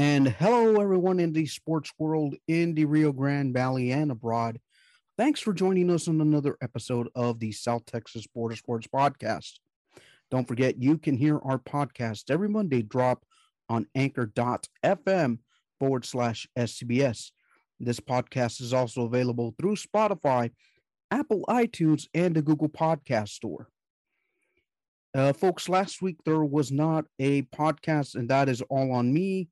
And hello, everyone in the sports world in the Rio Grande Valley and abroad. Thanks for joining us on another episode of the South Texas Border Sports Podcast. Don't forget, you can hear our podcast every Monday drop on anchor.fm forward slash STBS. This podcast is also available through Spotify, Apple iTunes, and the Google Podcast Store. Uh, folks, last week there was not a podcast, and that is all on me.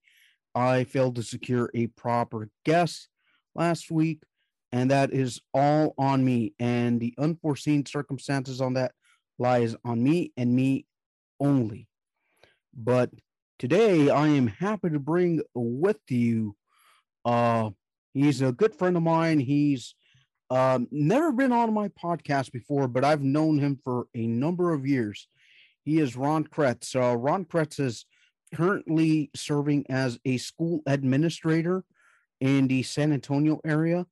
I failed to secure a proper guest last week, and that is all on me. And the unforeseen circumstances on that lies on me and me only. But today I am happy to bring with you uh he's a good friend of mine. He's um, never been on my podcast before, but I've known him for a number of years. He is Ron Kretz. Uh, Ron Kretz is currently serving as a school administrator in the San Antonio area.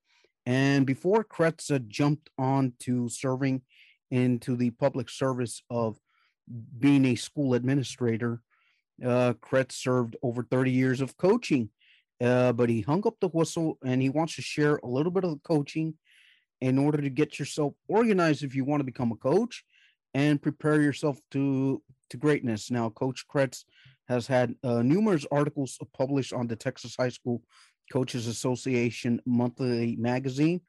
And before Kretz jumped on to serving into the public service of being a school administrator, uh, Kretz served over 30 years of coaching. Uh, but he hung up the whistle and he wants to share a little bit of the coaching in order to get yourself organized if you want to become a coach and prepare yourself to to greatness. Now, Coach Kretz has had uh, numerous articles published on the Texas High School Coaches Association monthly magazine.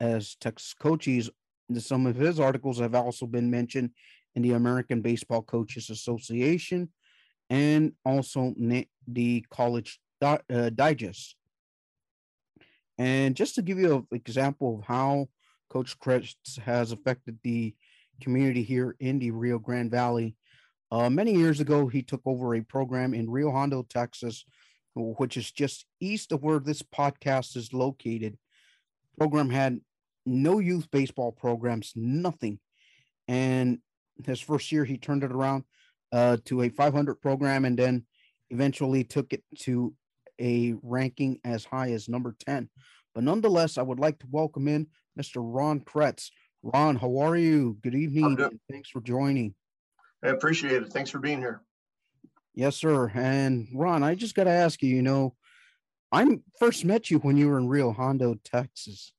As Texas coaches, some of his articles have also been mentioned in the American Baseball Coaches Association and also the College Di- uh, Digest. And just to give you an example of how Coach Kretz has affected the community here in the Rio Grande Valley, uh, many years ago, he took over a program in Rio Hondo, Texas, which is just east of where this podcast is located. Program had no youth baseball programs, nothing. And his first year, he turned it around uh, to a 500 program and then eventually took it to a ranking as high as number 10. But nonetheless, I would like to welcome in Mr. Ron Kretz. Ron, how are you? Good evening. Thanks for joining. I appreciate it. Thanks for being here. Yes, sir. And Ron, I just got to ask you, you know, I first met you when you were in Rio Hondo, Texas,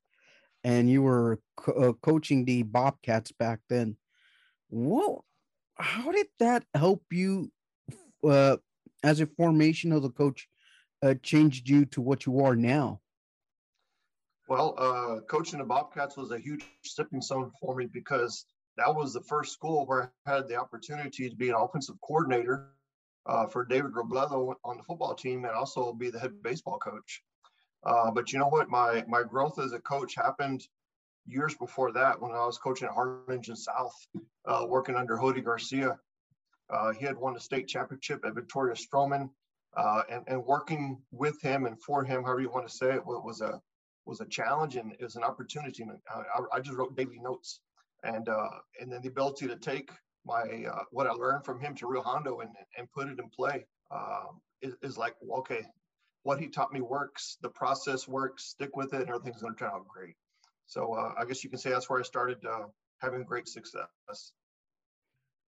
and you were co- uh, coaching the Bobcats back then. Well, how did that help you uh, as a formation of the coach uh, changed you to what you are now? Well, uh, coaching the Bobcats was a huge stepping stone for me because that was the first school where I had the opportunity to be an offensive coordinator uh, for David Robledo on the football team and also be the head baseball coach. Uh, but you know what? My my growth as a coach happened years before that when I was coaching at Harlingen South, uh, working under Hody Garcia. Uh, he had won the state championship at Victoria Stroman, uh, and, and working with him and for him, however you want to say it, was a was a challenge and it was an opportunity. I, I just wrote daily notes and uh, and then the ability to take my uh, what I learned from him to Rio Hondo and and put it in play um, is, is, like okay, what he taught me works, the process works, stick with it, and everything's going to turn out great. So uh, I guess you can say that's where I started uh, having great success.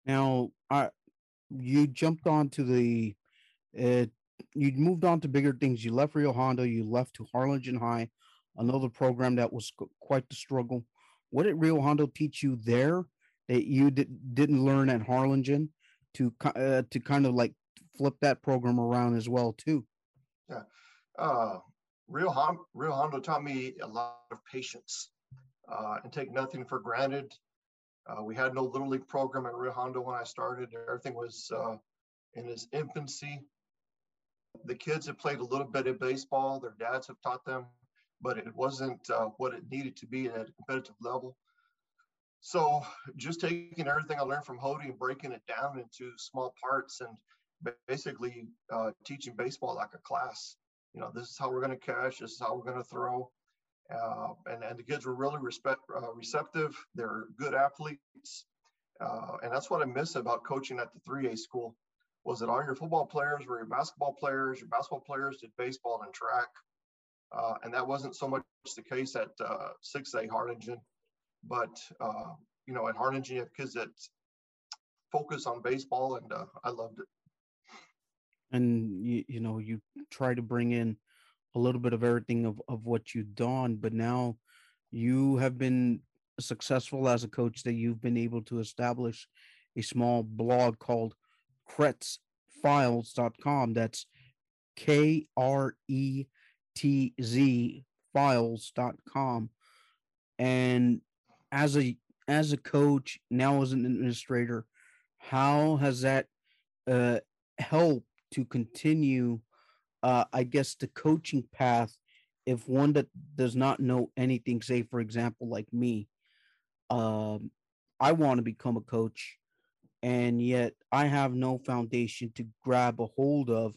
Now, I you jumped on to the uh, you moved on to bigger things. You left Rio Hondo, you left to Harlingen High, another program that was quite the struggle what did Rio Hondo teach you there that you did, didn't learn at Harlingen to uh, to kind of like flip that program around as well too? Yeah, uh, Rio, Hon- Rio Hondo taught me a lot of patience uh, and take nothing for granted. Uh, we had no little league program at Rio Hondo when I started. Everything was uh, in its infancy. The kids have played a little bit of baseball. Their dads have taught them but it wasn't uh, what it needed to be at a competitive level. So just taking everything I learned from Hody and breaking it down into small parts and basically uh, teaching baseball like a class. You know, this is how we're going to catch. This is how we're going to throw. Uh, and, and the kids were really respect, uh, receptive. They're good athletes. Uh, and that's what I miss about coaching at the 3A school was that all your football players were your basketball players. Your basketball players did baseball and track. Uh, and that wasn't so much the case at uh, 6A Harlingen, but uh, you know, at Harlingen, you have kids that focus on baseball, and uh, I loved it. and you, you know you try to bring in a little bit of everything of, of what you've done but now you have been successful as a coach that you've been able to establish a small blog called kretzfiles.com that's k-r-e-t-z files.com and as a as a coach now as an administrator how has that uh, helped to continue uh, i guess the coaching path if one that does not know anything say for example like me um, i want to become a coach and yet i have no foundation to grab a hold of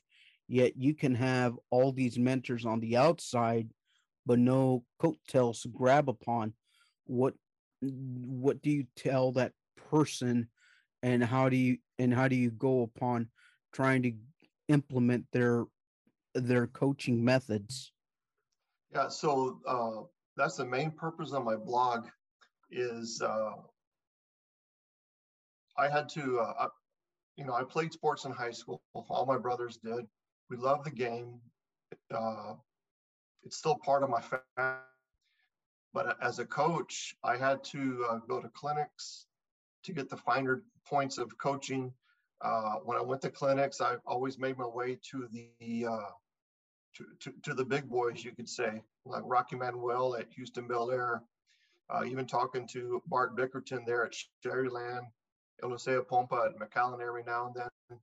yet you can have all these mentors on the outside but no coattails to grab upon. What what do you tell that person? And how do you and how do you go upon trying to implement their their coaching methods? Yeah so uh, that's the main purpose of my blog is uh, i had to uh, you know i played sports in high school. All my brothers did we love the game uh, it's still part of my family but as a coach, I had to uh, go to clinics to get the finer points of coaching. Uh, when I went to clinics, I always made my way to the uh, to, to, to, the big boys, you could say, like Rocky Manuel at Houston Bellaire, uh, even talking to Bart Bickerton there at Sharyland, Eliseo Pompa at McAllen every now and then.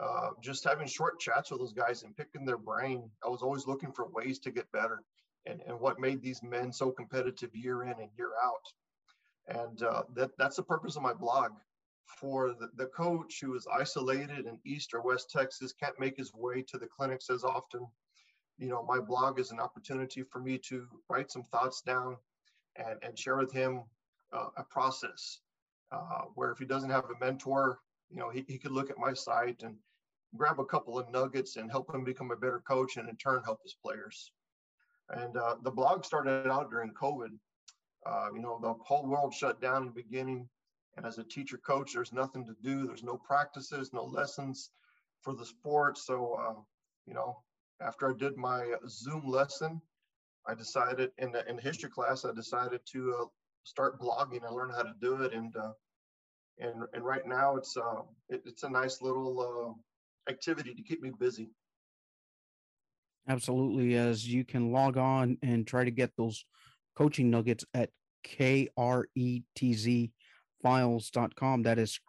Uh, just having short chats with those guys and picking their brain. I was always looking for ways to get better and, and what made these men so competitive year in and year out. And uh, that, that's the purpose of my blog. For the, the coach who is isolated in East or West Texas, can't make his way to the clinics as often, you know, my blog is an opportunity for me to write some thoughts down and, and share with him uh, a process uh, where if he doesn't have a mentor, you know, he, he could look at my site and grab a couple of nuggets and help him become a better coach and in turn help his players. And uh, the blog started out during COVID. Uh, you know, the whole world shut down in the beginning. And as a teacher coach, there's nothing to do. There's no practices, no lessons for the sport. So, uh, you know, after I did my Zoom lesson, I decided in the, in the history class, I decided to uh, start blogging and learn how to do it. And uh, and and right now, it's uh, it, it's a nice little activity to keep me busy. Absolutely, as you can log on and try to get those coaching nuggets at K-R-E-T-Z files.com. That is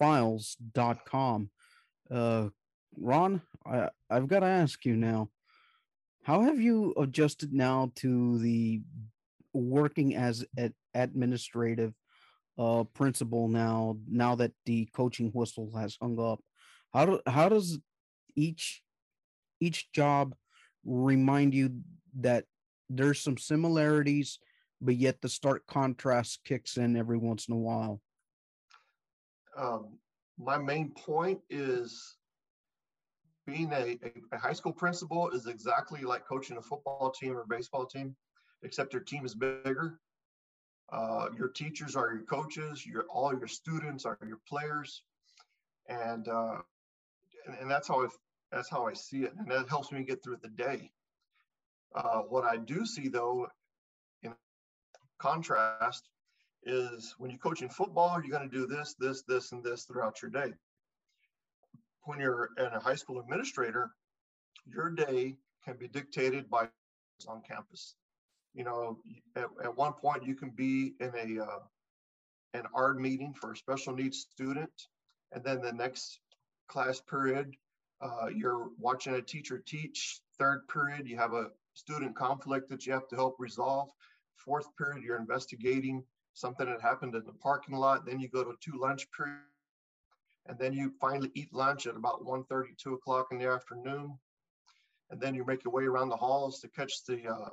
kretzfiles.com. Uh, Ron, I, I've got to ask you now, how have you adjusted now to the working as an administrative uh, principal now, now that the coaching whistle has hung up? How do, how does each each job remind you that there's some similarities, but yet the stark contrast kicks in every once in a while? Um, my main point is being a, a, high school principal is exactly like coaching a football team or baseball team, except your team is bigger. Uh, your teachers are your coaches. Your all your students are your players, and uh, and, and that's how I that's how I see it, and that helps me get through the day. Uh, what I do see, though, in contrast, is when you're coaching football, you're going to do this, this, this, and this throughout your day. When you're a high school administrator, your day can be dictated by on campus. You know, at, at one point you can be in a uh, an ARD meeting for a special needs student, and then the next class period uh, you're watching a teacher teach. Third period, you have a student conflict that you have to help resolve. Fourth period, you're investigating something that happened in the parking lot. Then you go to two lunch periods. And then you finally eat lunch at about 1.30, 2 o'clock in the afternoon. And then you make your way around the halls to catch the, uh,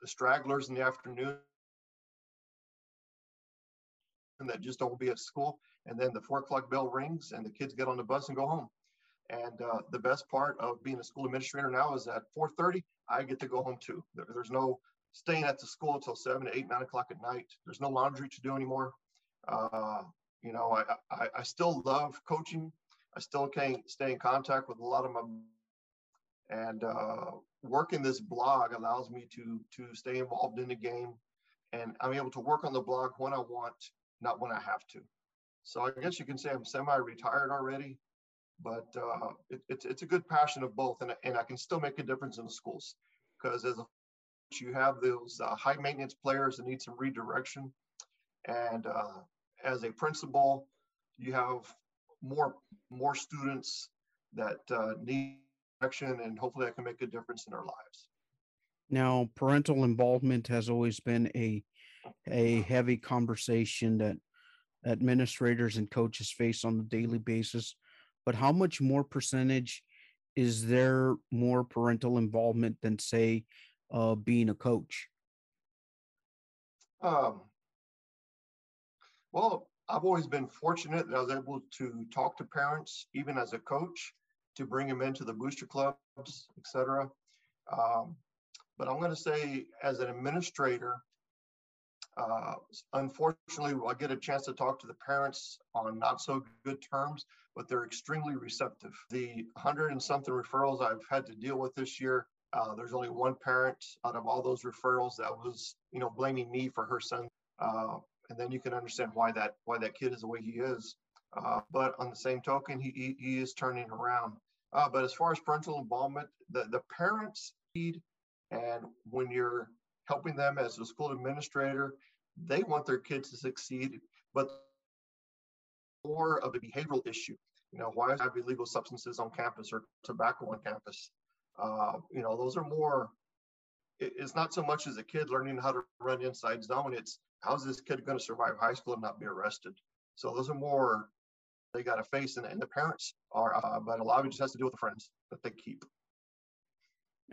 the stragglers in the afternoon that just don't be at school. And then the four o'clock bell rings and the kids get on the bus and go home. And uh, the best part of being a school administrator now is at 4:30, I get to go home too. There, there's no staying at the school until seven, eight, nine o'clock at night. There's no laundry to do anymore. Uh, you know, I, I, I still love coaching, I still can't stay in contact with a lot of my and uh, working this blog allows me to to stay involved in the game and I'm able to work on the blog when I want, not when I have to. So I guess you can say I'm semi-retired already, but uh, it, it's it's a good passion of both, and and I can still make a difference in the schools because as a you have those uh, high maintenance players that need some redirection, and uh, as a principal, you have more more students that uh, need direction, and hopefully I can make a difference in their lives. Now, parental involvement has always been a a heavy conversation that administrators and coaches face on a daily basis. But how much more percentage is there more parental involvement than, say, uh, being a coach? Um, well, I've always been fortunate that I was able to talk to parents, even as a coach, to bring them into the booster clubs, etc. Um, but I'm going to say, as an administrator, uh, unfortunately, I get a chance to talk to the parents on not so good terms, but they're extremely receptive. The hundred and something referrals I've had to deal with this year, uh, there's only one parent out of all those referrals that was, you know, blaming me for her son. Uh, and then you can understand why that why that kid is the way he is. Uh, but on the same token, he, he, he is turning around. Uh, but as far as parental involvement, the, the parents need and when you're helping them as a school administrator, they want their kids to succeed, but more of a behavioral issue. You know, why have illegal substances on campus or tobacco on campus? Uh, you know, those are more. it's not so much as a kid learning how to run inside zone. It's how's this kid going to survive high school and not be arrested? So those are more they got to face, and, and the parents are. Uh, but a lot of it just has to do with the friends that they keep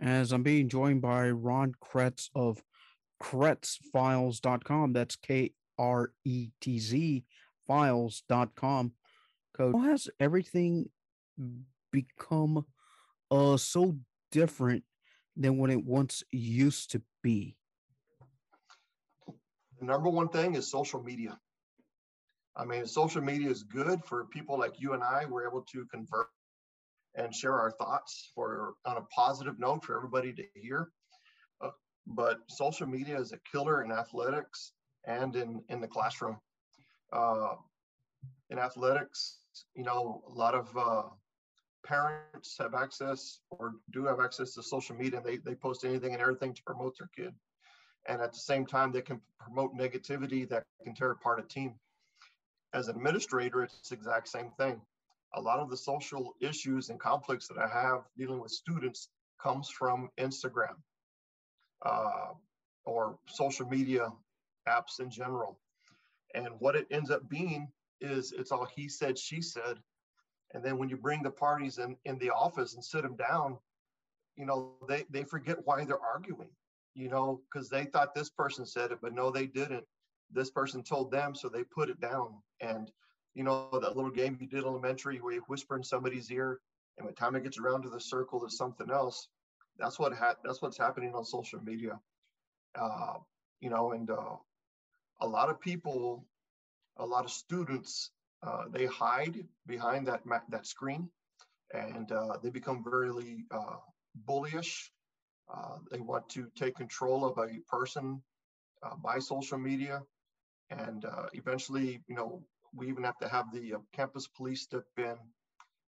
as I'm being joined by Ron Kretz of KretzFiles.com. That's K R E T Z files.com. Code. How has everything become uh, so different than what it once used to be? The number one thing is social media. I mean, social media is good for people like you and I. We're able to convert and share our thoughts for on a positive note for everybody to hear. Uh, but social media is a killer in athletics and in in the classroom. Uh, in athletics, you know, a lot of uh, parents have access or do have access to social media. And they they post anything and everything to promote their kid, and at the same time, they can promote negativity that can tear apart a team. As an administrator, it's the exact same thing a lot of the social issues and conflicts that I have dealing with students comes from Instagram uh, or social media apps in general. And what it ends up being is it's all he said, she said. And then when you bring the parties in, in the office and sit them down, you know, they, they forget why they're arguing, you know, because they thought this person said it, but no, they didn't. This person told them, so they put it down. And you know, that little game you did elementary where you whisper in somebody's ear, and by the time it gets around to the circle, there's something else. That's what ha- that's what's happening on social media. Uh, you know, and uh, a lot of people, a lot of students, uh, they hide behind that ma- that screen, and uh, they become very uh, bullyish. Uh, they want to take control of a person by social media, and eventually, you know, we even have to have the uh, campus police step in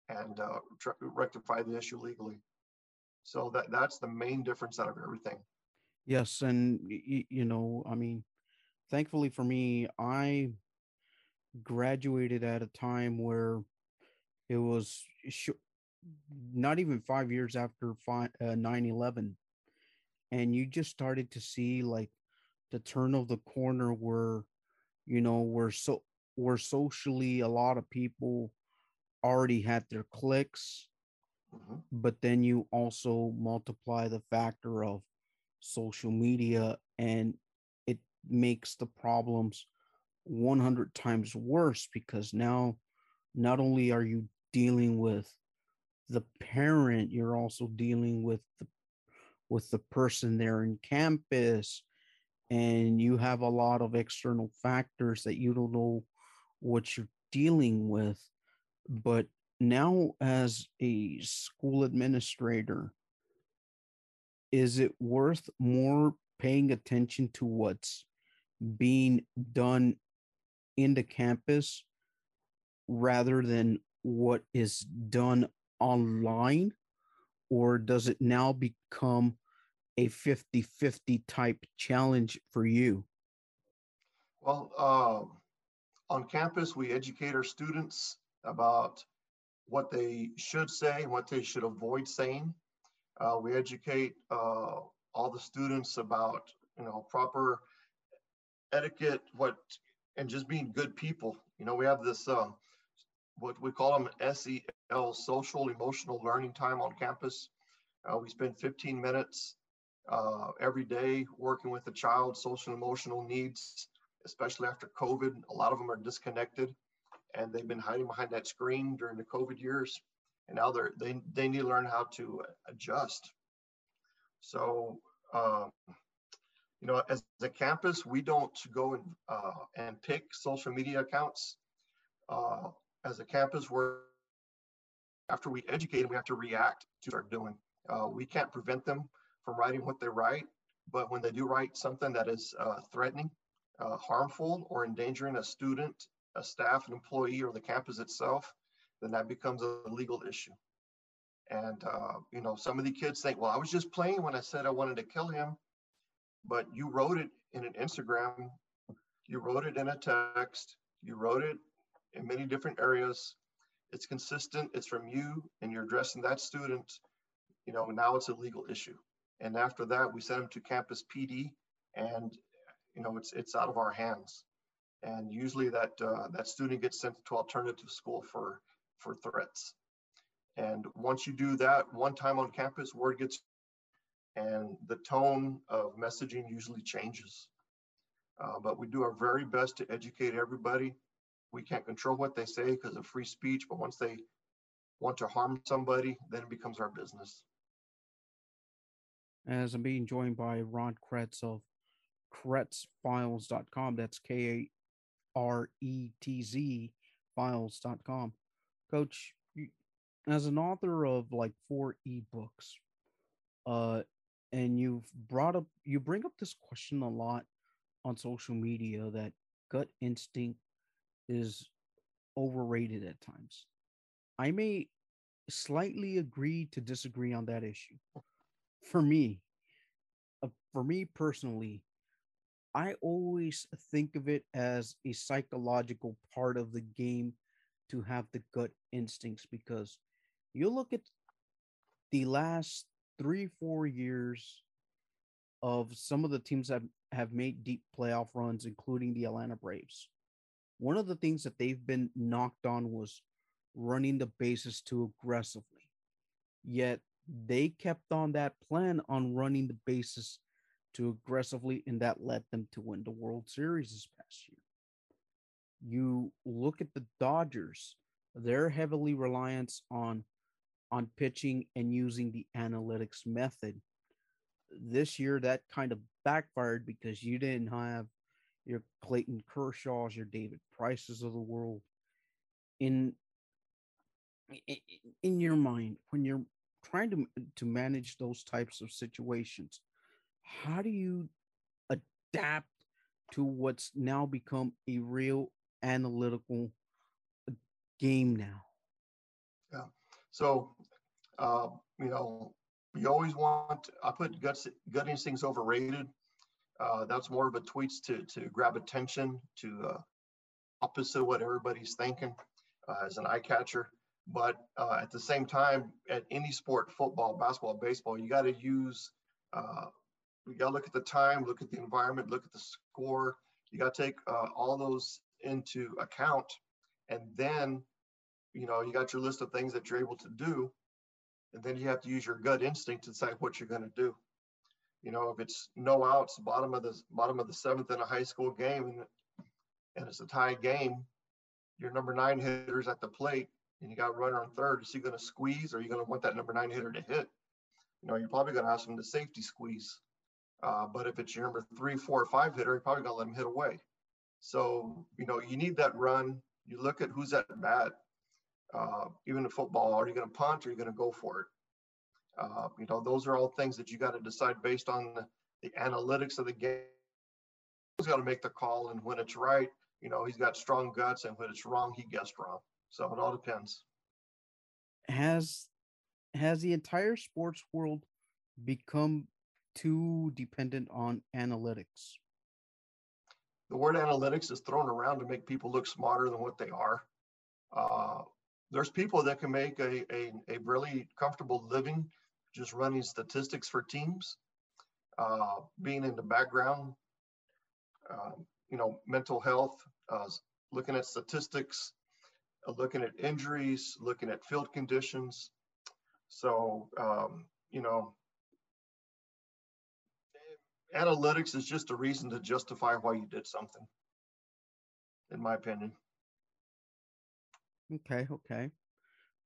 and uh, rectify the issue legally. So that that's the main difference out of everything. Yes, and you know, I mean, thankfully for me, I graduated at a time where it was sh- not even five years after uh, 9-11 and you just started to see like the turn of the corner where you know where so where socially a lot of people already had their clicks mm-hmm. but then you also multiply the factor of social media and it makes the problems 100 times worse because now not only are you dealing with the parent you're also dealing with the with the person there in campus and you have a lot of external factors that you don't know what you're dealing with but now as a school administrator, is it worth more paying attention to what's being done in the campus rather than what is done online? Or does it now become a 50 50 type challenge for you? Well, uh, on campus, we educate our students about what they should say and what they should avoid saying. Uh, we educate uh, all the students about you know proper etiquette, what and just being good people. You know, we have this um, what we call them SEL, social emotional learning time on campus. Uh, we spend 15 minutes uh, every day working with the child social and emotional needs, especially after COVID. A lot of them are disconnected and they've been hiding behind that screen during the COVID years. And now they're, they, they need to learn how to adjust. So, uh, you know, as a campus, we don't go and, uh, and pick social media accounts. Uh, as a campus, we're, after we educate them, we have to react to they're doing. Uh, we can't prevent them from writing what they write, but when they do write something that is uh, threatening, uh, harmful, or endangering a student, a staff, an employee, or the campus itself, then that becomes a legal issue. And, uh, you know, some of the kids think, well, I was just playing when I said I wanted to kill him, but you wrote it in an Instagram, you wrote it in a text, you wrote it in many different areas. It's consistent, it's from you, and you're addressing that student, you know, now it's a legal issue. And after that, we send them to campus PD, and you know, it's it's out of our hands. And usually that uh, that student gets sent to alternative school for for threats. And once you do that one time on campus, word gets, and the tone of messaging usually changes. Uh, but we do our very best to educate everybody. We can't control what they say because of free speech, but once they want to harm somebody, then it becomes our business as I'm being joined by Ron Kretz of KretzFiles.com. That's K A R E T Z files.com. Coach, as an author of like four ebooks, uh, and you've brought up, you bring up this question a lot on social media that gut instinct is overrated at times. I may slightly agree to disagree on that issue for me, uh, for me personally, I always think of it as a psychological part of the game to have the gut instincts because you look at the last three, four years of some of the teams that have made deep playoff runs, including the Atlanta Braves. One of the things that they've been knocked on was running the bases too aggressively. Yet they kept on that plan on running the bases too aggressively, and that led them to win the World Series this past year. You look at the Dodgers, they're heavily reliant on on pitching and using the analytics method. This year, that kind of backfired because you didn't have your Clayton Kershaws, your David Prices of the world in in your mind when you're trying to to manage those types of situations how do you adapt to what's now become a real analytical uh, game now? Yeah. So uh, you know you always want i put guts gut instincts overrated. Uh, that's more of a tweets to to grab attention to uh, opposite what everybody's thinking uh, as an eye catcher but uh, at the same time, at any sport, football, basketball, baseball, you got to use, uh, you got to look at the time, look at the environment, look at the score. You got to take uh, all those into account. And then, you know, you got your list of things that you're able to do. And then you have to use your gut instinct to decide what you're going to do. You know, if it's no outs, bottom of the bottom of the seventh in a high school game, and, and it's a tie game, your number nine hitters at the plate and you got runner on third, is he going to squeeze or are you going to want that number nine hitter to hit? You know, you're probably going to ask him to safety squeeze. Uh, but if it's your number three, four, or five hitter, you're probably going to let him hit away. So, you know, you need that run. You look at who's at bat. Uh, even in football, are you going to punt or are you going to go for it? Uh, you know, those are all things that you got to decide based on the, the analytics of the game. He's got to make the call, and when it's right, you know, he's got strong guts, and when it's wrong, he guessed wrong. So it all depends. Has has the entire sports world become too dependent on analytics? The word analytics is thrown around to make people look smarter than what they are. Uh, there's people that can make a, a, a really comfortable living just running statistics for teams, uh, being in the background, uh, you know, mental health, uh, looking at statistics, looking at injuries, looking at field conditions. So, um, you know, analytics is just a reason to justify why you did something, in my opinion. Okay, okay,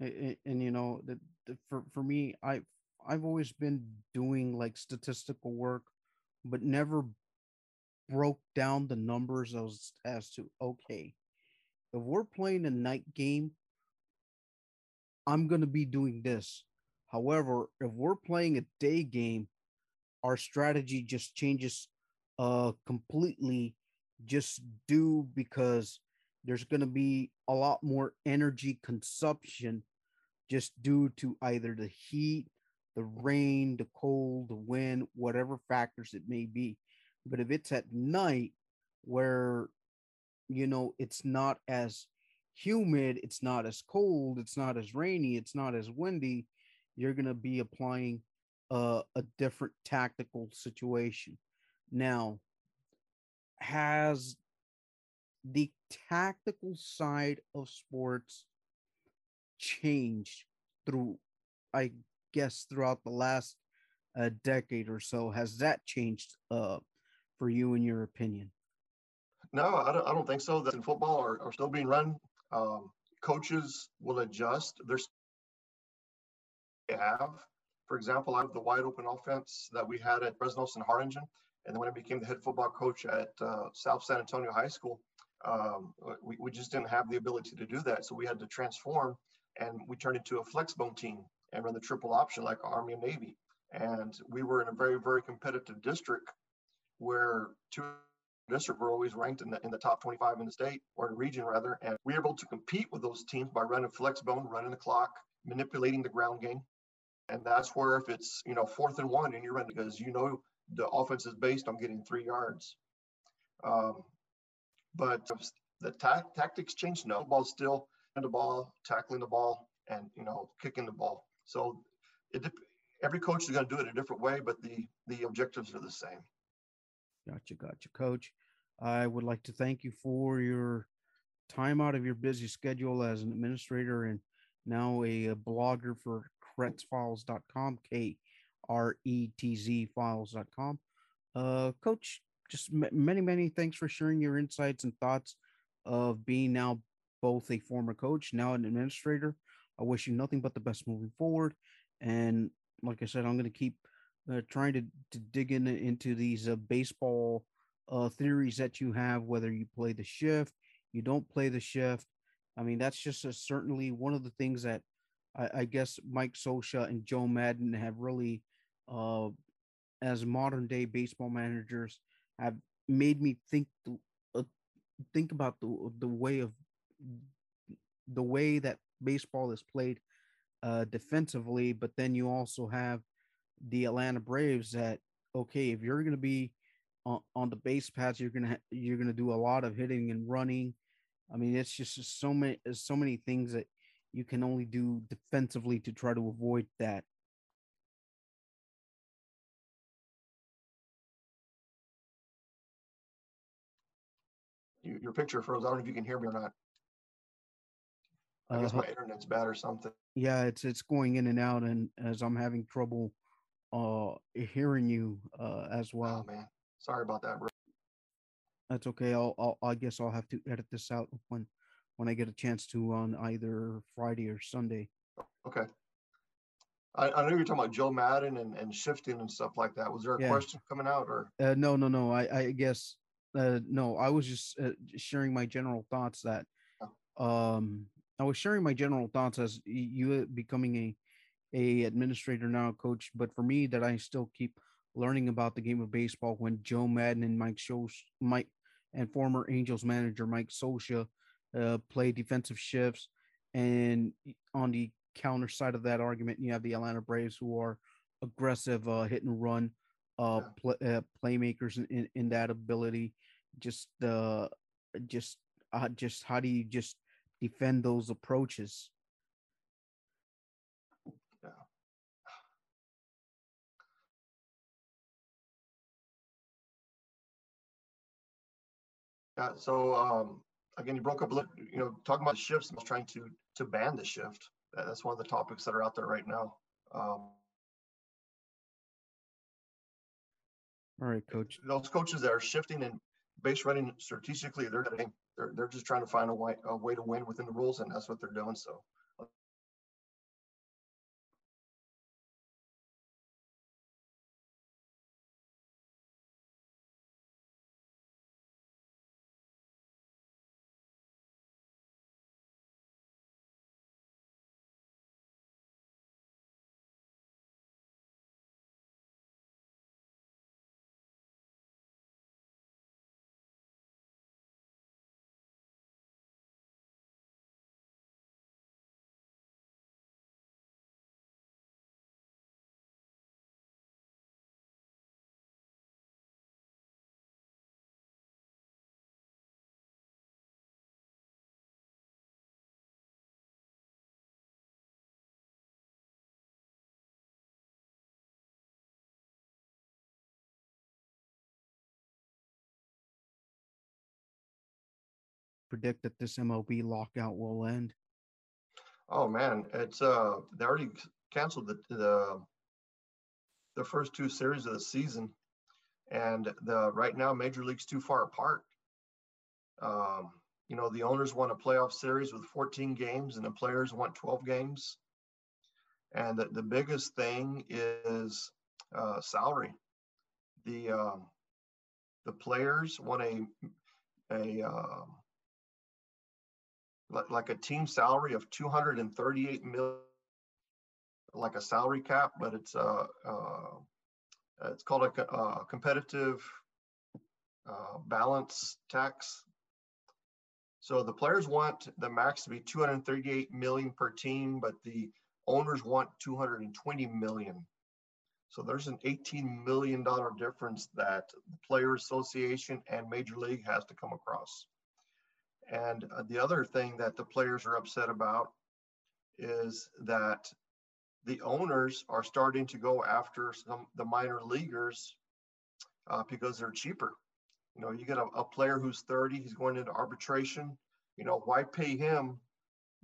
and, and you know, the, the, for for me, I I've always been doing like statistical work, but never broke down the numbers as as to okay, if we're playing a night game, I'm gonna be doing this. However, if we're playing a day game, our strategy just changes uh completely just due because there's going to be a lot more energy consumption just due to either the heat the rain, the cold, the wind, whatever factors it may be. But if it's at night where, you know, it's not as humid, it's not as cold, it's not as rainy, it's not as windy, you're going to be applying a, a different tactical situation. Now, has the tactical side of sports changed through I guess throughout the last uh, decade or so. Has that changed uh, for you, in your opinion? No, I don't, I don't think so. That in football are, are still being run. Um, coaches will adjust. There's have, for example, I have the wide open offense that we had at Bresnos and Harlingen, and then when I became the head football coach at uh, South San Antonio High School, um, we, we just didn't have the ability to do that. So we had to transform, and we turned into a flexbone team and run the triple option like Army and Navy. And we were in a very, very competitive district where two district were always ranked in the, in the top 25 in the state or in the region rather. And we were able to compete with those teams by running flex bone, running the clock, manipulating the ground game. And that's where if it's, you know, fourth and one and you're running because you know the offense is based on getting three yards. Um, but the ta- tactics changed. No, ball's still the ball, tackling the ball, and you know, kicking the ball. So it, every coach is going to do it a different way, but the the objectives are the same. Gotcha, gotcha, coach. I would like to thank you for your time out of your busy schedule as an administrator and now a, blogger for kretzfiles.com, K R E T Z files.com. Uh, coach, just m- many, many thanks for sharing your insights and thoughts of being now both a former coach, now an administrator. I wish you nothing but the best moving forward. And like I said, I'm going to keep uh, trying to, to dig in into these uh, baseball uh, theories that you have, whether you play the shift, you don't play the shift. I mean, that's just a, certainly one of the things that I, I, guess Mike Scioscia and Joe Maddon have really, uh, as modern day baseball managers, have made me think to, uh, think about the the way of the way that baseball is played uh, defensively, but then you also have the Atlanta Braves that okay, if you're going to be on, on, the base paths, you're gonna you're gonna do a lot of hitting and running. I mean, it's just so many so many things that you can only do defensively to try to avoid that. Your picture froze. I don't know if you can hear me or not. I guess uh, my internet's bad or something. Yeah, it's it's going in and out, and as I'm having trouble uh hearing you uh as oh, well. Oh man, sorry about that, bro. That's okay. I'll, I'll I guess I'll have to edit this out when when I get a chance to on either Friday or Sunday. Okay. I, I know you're talking about Joe Maddon and, and shifting and stuff like that. Was there a yeah. question coming out or? Uh, no, no, no. I, I guess, uh, no, I was just uh, sharing my general thoughts that, oh. um, I was sharing my general thoughts as you becoming a a administrator now, coach. But for me, that I still keep learning about the game of baseball when Joe Maddon and Mike Shows Mike and former Angels manager Mike Scioscia uh, play defensive shifts, and on the counter side of that argument, you have the Atlanta Braves who are aggressive uh, hit and run uh, play, uh, playmakers in, in, in, that ability. Just uh, just uh, just how do you just defend those approaches? Yeah. So um, again, you broke up a little. You know, talking about shifts, I was trying to to ban the shift. That's one of the topics that are out there right now. Um, All right, coach. Those coaches that are shifting and base running strategically, they're they're they're just trying to find a way a way to win within the rules, and that's what they're doing. So. Predict that this MLB lockout will end? Oh man, it's uh they already canceled the the the first two series of the season, and the right now Major League's too far apart. Um, you know the owners want a playoff series with 14 games, and the players want 12 games. And the, the biggest thing is uh, salary. The um, the players want a a um, like like a team salary of 238 million like a salary cap but it's uh, uh it's called a, a uh, competitive uh, balance tax. So the players want the max to be 238 million per team but the owners want 220 million. So there's an 18 million dollar difference that the player association and major league has to come across and uh, the other thing that the players are upset about is that the owners are starting to go after some the minor leaguers uh, because they're cheaper. You know, you get a, a player who's 30, he's going into arbitration. You know, why pay him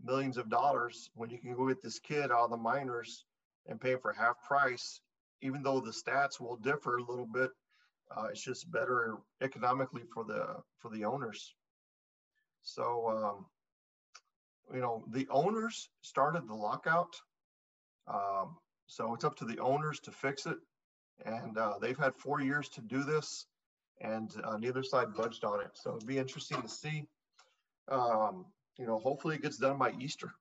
millions of dollars when you can go get this kid out of the minors and pay him for half price, even though the stats will differ a little bit. Uh, it's just better economically for the for the owners. So, um, you know, the owners started the lockout. Um, so it's up to the owners to fix it. And uh, they've had four years to do this, and uh, neither side budged on it. So it'd be interesting to see. Um, you know, hopefully it gets done by Easter.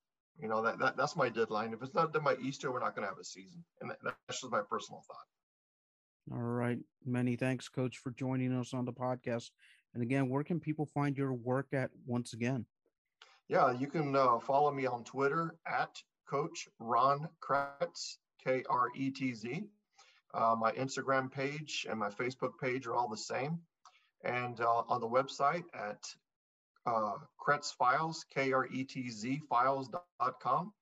You know, that, that that's my deadline. If it's not done by Easter, we're not going to have a season. And that, that's just my personal thought. All right. Many thanks, Coach, for joining us on the podcast. And again, where can people find your work at once again? Yeah, you can uh, follow me on Twitter at Coach Ron Kretz, K R E T Z. Uh, my Instagram page and my Facebook page are all the same. And uh, on the website at uh, Kretz Files, K R E T Z files.com.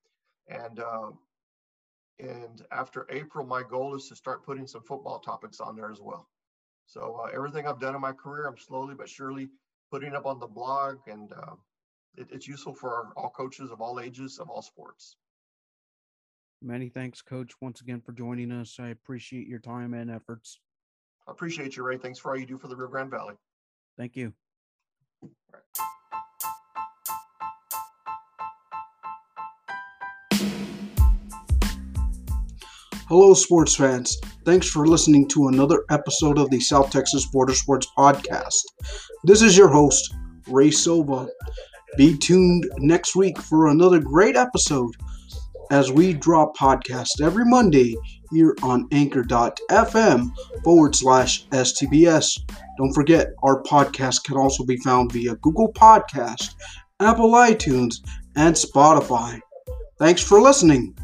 And uh, and after April, my goal is to start putting some football topics on there as well. So uh, everything I've done in my career, I'm slowly but surely putting up on the blog, and uh, it, it's useful for all coaches of all ages of all sports. Many thanks, Coach, once again for joining us. I appreciate your time and efforts. I appreciate you, Ray. Thanks for all you do for the Rio Grande Valley. Thank you. Hello, sports fans. Thanks for listening to another episode of the South Texas Border Sports Podcast. This is your host, Ray Silva. Be tuned next week for another great episode as we drop podcasts every Monday here on anchor.fm forward slash STBS. Don't forget, our podcast can also be found via Google Podcast, Apple iTunes, and Spotify. Thanks for listening.